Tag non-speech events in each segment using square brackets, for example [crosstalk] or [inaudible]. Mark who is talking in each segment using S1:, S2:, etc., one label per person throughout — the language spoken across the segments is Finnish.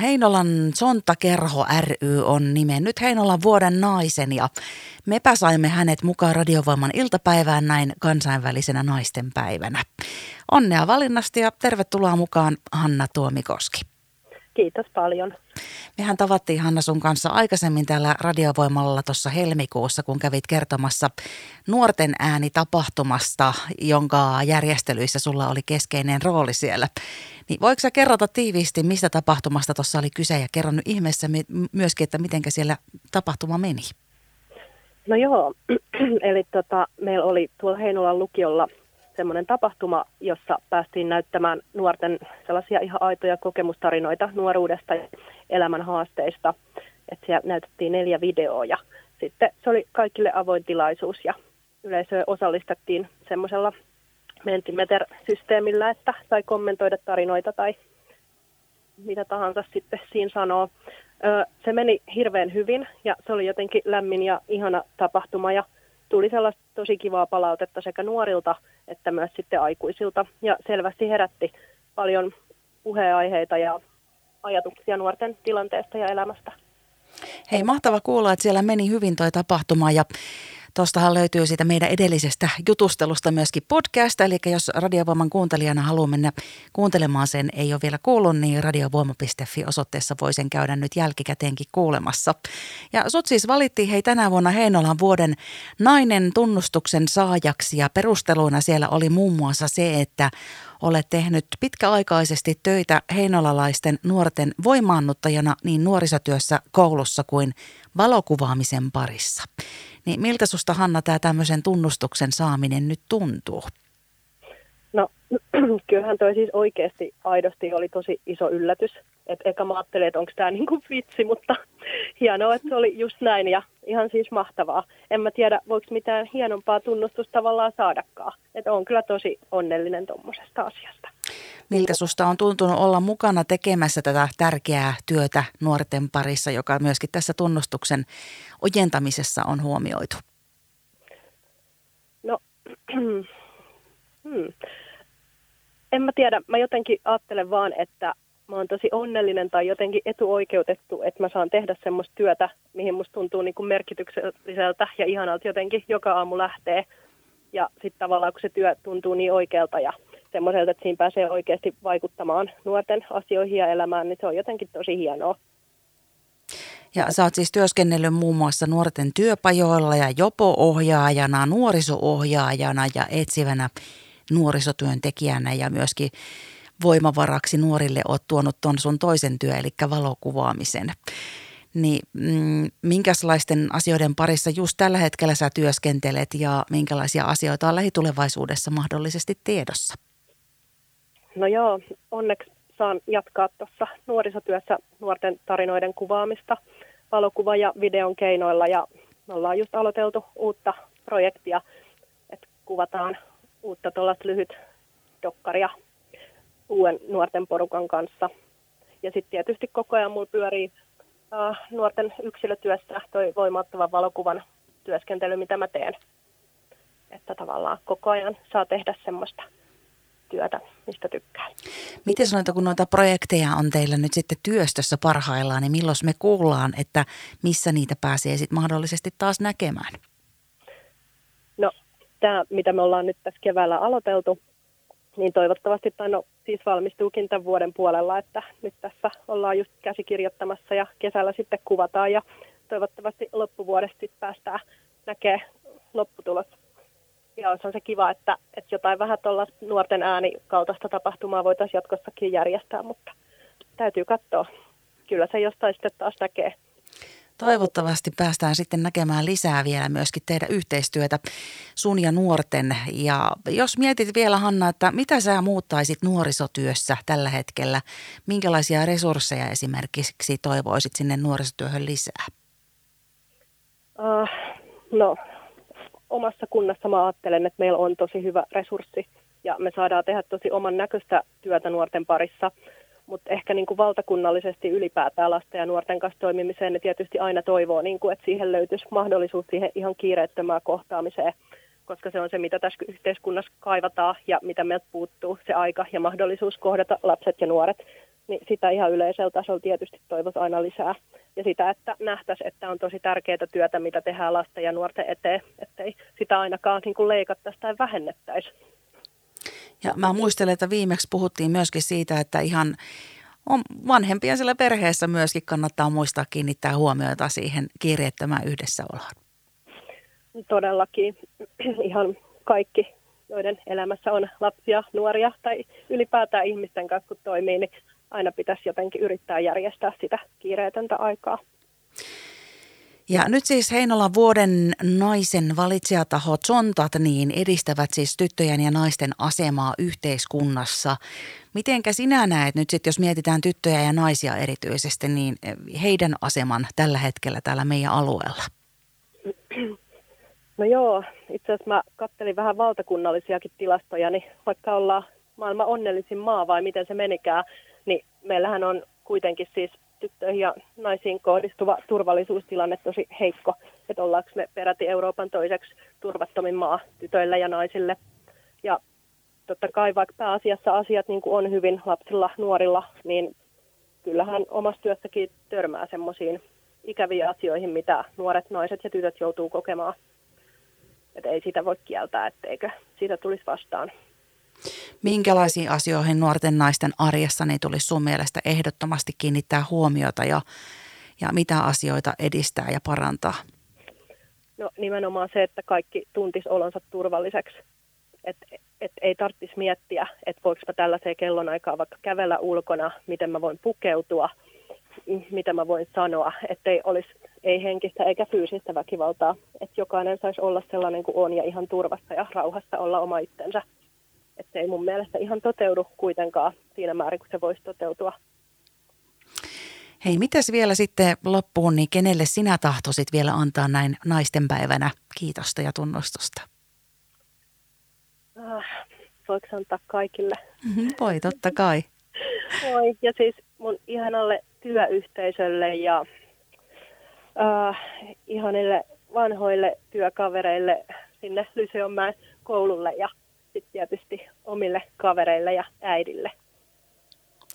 S1: Heinolan Sontakerho ry on nimennyt Heinolan vuoden naisen ja mepä saimme hänet mukaan radiovoiman iltapäivään näin kansainvälisenä naisten päivänä. Onnea valinnasta ja tervetuloa mukaan Hanna Tuomikoski.
S2: Kiitos paljon.
S1: Mehän tavattiin Hanna sun kanssa aikaisemmin täällä radiovoimalla tuossa helmikuussa, kun kävit kertomassa nuorten ääni tapahtumasta, jonka järjestelyissä sulla oli keskeinen rooli siellä. Niin voiko sä kerrota tiiviisti, mistä tapahtumasta tuossa oli kyse ja kerro nyt ihmeessä myöskin, että miten siellä tapahtuma meni?
S2: No joo, [clears throat] eli tota, meillä oli tuolla Heinolan lukiolla semmoinen tapahtuma, jossa päästiin näyttämään nuorten sellaisia ihan aitoja kokemustarinoita nuoruudesta ja elämän haasteista. Että siellä näytettiin neljä videoa ja sitten se oli kaikille avoin tilaisuus ja yleisöä osallistettiin semmoisella Mentimeter-systeemillä, että sai kommentoida tarinoita tai mitä tahansa sitten siinä sanoo. Se meni hirveän hyvin ja se oli jotenkin lämmin ja ihana tapahtuma ja tuli sellaista tosi kivaa palautetta sekä nuorilta että myös sitten aikuisilta ja selvästi herätti paljon puheenaiheita ja ajatuksia nuorten tilanteesta ja elämästä.
S1: Hei, mahtava kuulla, että siellä meni hyvin toi tapahtuma ja Tuostahan löytyy siitä meidän edellisestä jutustelusta myöskin podcast, eli jos Radiovoiman kuuntelijana haluaa mennä kuuntelemaan sen, ei ole vielä kuullut, niin radiovoima.fi osoitteessa voi sen käydä nyt jälkikäteenkin kuulemassa. Ja sut siis valittiin hei tänä vuonna Heinolan vuoden nainen tunnustuksen saajaksi ja perusteluina siellä oli muun muassa se, että olet tehnyt pitkäaikaisesti töitä heinolalaisten nuorten voimaannuttajana niin nuorisotyössä koulussa kuin valokuvaamisen parissa. Niin miltä susta Hanna tämä tämmöisen tunnustuksen saaminen nyt tuntuu?
S2: No [clears throat] kyllähän toi siis oikeasti aidosti oli tosi iso yllätys. Et eka mä ajattelin, että onko tämä niinku vitsi, mutta [laughs] hienoa, että se oli just näin ja ihan siis mahtavaa. En mä tiedä, voiko mitään hienompaa tunnustusta tavallaan saadakaan. Että on kyllä tosi onnellinen tuommoisesta asiasta.
S1: Miltä susta on tuntunut olla mukana tekemässä tätä tärkeää työtä nuorten parissa, joka myöskin tässä tunnustuksen ojentamisessa on huomioitu?
S2: No, [clears throat] hmm. en mä tiedä. Mä jotenkin ajattelen vaan, että mä oon tosi onnellinen tai jotenkin etuoikeutettu, että mä saan tehdä semmoista työtä, mihin musta tuntuu niin kuin merkitykselliseltä ja ihanalta jotenkin joka aamu lähtee. Ja sitten tavallaan kun se työ tuntuu niin oikealta ja semmoiselta, että siinä pääsee oikeasti vaikuttamaan nuorten asioihin ja elämään, niin se on jotenkin tosi hienoa.
S1: Ja sä oot siis työskennellyt muun muassa nuorten työpajoilla ja jopo-ohjaajana, nuoriso-ohjaajana ja etsivänä nuorisotyöntekijänä ja myöskin voimavaraksi nuorille oot tuonut ton sun toisen työ, eli valokuvaamisen. Niin mm, minkälaisten asioiden parissa just tällä hetkellä sä työskentelet ja minkälaisia asioita on lähitulevaisuudessa mahdollisesti tiedossa?
S2: No joo, onneksi saan jatkaa tuossa nuorisotyössä nuorten tarinoiden kuvaamista valokuva- ja videon keinoilla ja me ollaan just aloiteltu uutta projektia, että kuvataan uutta tuollaista lyhyt dokkaria uuden nuorten porukan kanssa. Ja sitten tietysti koko ajan mulla pyörii uh, nuorten yksilötyössä toi voimauttavan valokuvan työskentely, mitä mä teen. Että tavallaan koko ajan saa tehdä semmoista työtä, mistä tykkää.
S1: Miten sanoit, kun noita projekteja on teillä nyt sitten työstössä parhaillaan, niin milloin me kuullaan, että missä niitä pääsee sitten mahdollisesti taas näkemään?
S2: No, tämä, mitä me ollaan nyt tässä keväällä aloiteltu, niin toivottavasti, tai no siis valmistuukin tämän vuoden puolella, että nyt tässä ollaan just käsikirjoittamassa ja kesällä sitten kuvataan ja toivottavasti loppuvuodesta sitten päästään näkemään lopputulos ja olisihan se kiva, että, että jotain vähän tuolla nuorten ääni kaltaista tapahtumaa voitaisiin jatkossakin järjestää, mutta täytyy katsoa. Kyllä se jostain sitten taas näkee.
S1: Toivottavasti päästään sitten näkemään lisää vielä myöskin tehdä yhteistyötä sun ja nuorten. Ja jos mietit vielä Hanna, että mitä sä muuttaisit nuorisotyössä tällä hetkellä, minkälaisia resursseja esimerkiksi toivoisit sinne nuorisotyöhön lisää?
S2: Uh, no omassa kunnassa mä ajattelen, että meillä on tosi hyvä resurssi ja me saadaan tehdä tosi oman näköistä työtä nuorten parissa. Mutta ehkä niin kuin valtakunnallisesti ylipäätään lasten ja nuorten kanssa toimimiseen, niin tietysti aina toivoo, niin kuin, että siihen löytyisi mahdollisuus siihen ihan kiireettömään kohtaamiseen koska se on se, mitä tässä yhteiskunnassa kaivataan ja mitä meiltä puuttuu, se aika ja mahdollisuus kohdata lapset ja nuoret. Niin sitä ihan yleisellä tasolla tietysti toivoisi aina lisää. Ja sitä, että nähtäisiin, että on tosi tärkeää työtä, mitä tehdään lasten ja nuorten eteen, ettei sitä ainakaan niin kuin leikattaisi tai vähennettäisi.
S1: Ja mä muistelen, että viimeksi puhuttiin myöskin siitä, että ihan on vanhempien siellä perheessä myöskin kannattaa muistaa kiinnittää huomiota siihen kiireettömään yhdessäoloon.
S2: Todellakin [clears throat] ihan kaikki, joiden elämässä on lapsia, nuoria tai ylipäätään ihmisten kanssa kun toimii, niin aina pitäisi jotenkin yrittää järjestää sitä kiireetöntä aikaa.
S1: Ja nyt siis Heinolan vuoden naisen valitsijatahot Sontat niin edistävät siis tyttöjen ja naisten asemaa yhteiskunnassa. Mitenkä sinä näet nyt sitten, jos mietitään tyttöjä ja naisia erityisesti, niin heidän aseman tällä hetkellä täällä meidän alueella?
S2: No joo, itse asiassa mä kattelin vähän valtakunnallisiakin tilastoja, niin vaikka ollaan maailman onnellisin maa vai miten se menikään, meillähän on kuitenkin siis tyttöihin ja naisiin kohdistuva turvallisuustilanne tosi heikko. Että ollaanko me peräti Euroopan toiseksi turvattomin maa tytöille ja naisille. Ja totta kai vaikka pääasiassa asiat niin kuin on hyvin lapsilla, nuorilla, niin kyllähän omassa työssäkin törmää semmoisiin ikäviä asioihin, mitä nuoret naiset ja tytöt joutuu kokemaan. Että ei sitä voi kieltää, etteikö siitä tulisi vastaan.
S1: Minkälaisiin asioihin nuorten naisten arjessa niin tulisi sun mielestä ehdottomasti kiinnittää huomiota ja, ja mitä asioita edistää ja parantaa?
S2: No nimenomaan se, että kaikki tuntis olonsa turvalliseksi. Että et ei tarvitsisi miettiä, että voiko mä tällaiseen kellonaikaan vaikka kävellä ulkona, miten mä voin pukeutua, mitä mä voin sanoa, ettei olisi ei henkistä eikä fyysistä väkivaltaa. Että jokainen saisi olla sellainen kuin on ja ihan turvassa ja rauhassa olla oma itsensä että se ei mun mielestä ihan toteudu kuitenkaan siinä määrin, kun se voisi toteutua.
S1: Hei, mitäs vielä sitten loppuun, niin kenelle sinä tahtoisit vielä antaa näin naistenpäivänä kiitosta ja tunnustusta?
S2: Ah, voiko antaa kaikille?
S1: Mm-hmm, voi, totta kai. [laughs]
S2: Voi, ja siis mun ihanalle työyhteisölle ja äh, ihanille vanhoille työkavereille sinne Lyseonmäen koululle ja sitten tietysti omille kavereille ja äidille.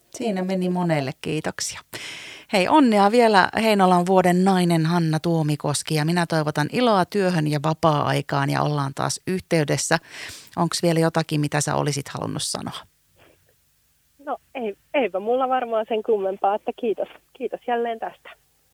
S1: Siinä meni monelle, kiitoksia. Hei, onnea vielä Heinolan vuoden nainen Hanna Tuomikoski ja minä toivotan iloa työhön ja vapaa-aikaan ja ollaan taas yhteydessä. Onko vielä jotakin, mitä sä olisit halunnut sanoa?
S2: No ei, eipä mulla varmaan sen kummempaa, että kiitos, kiitos jälleen tästä.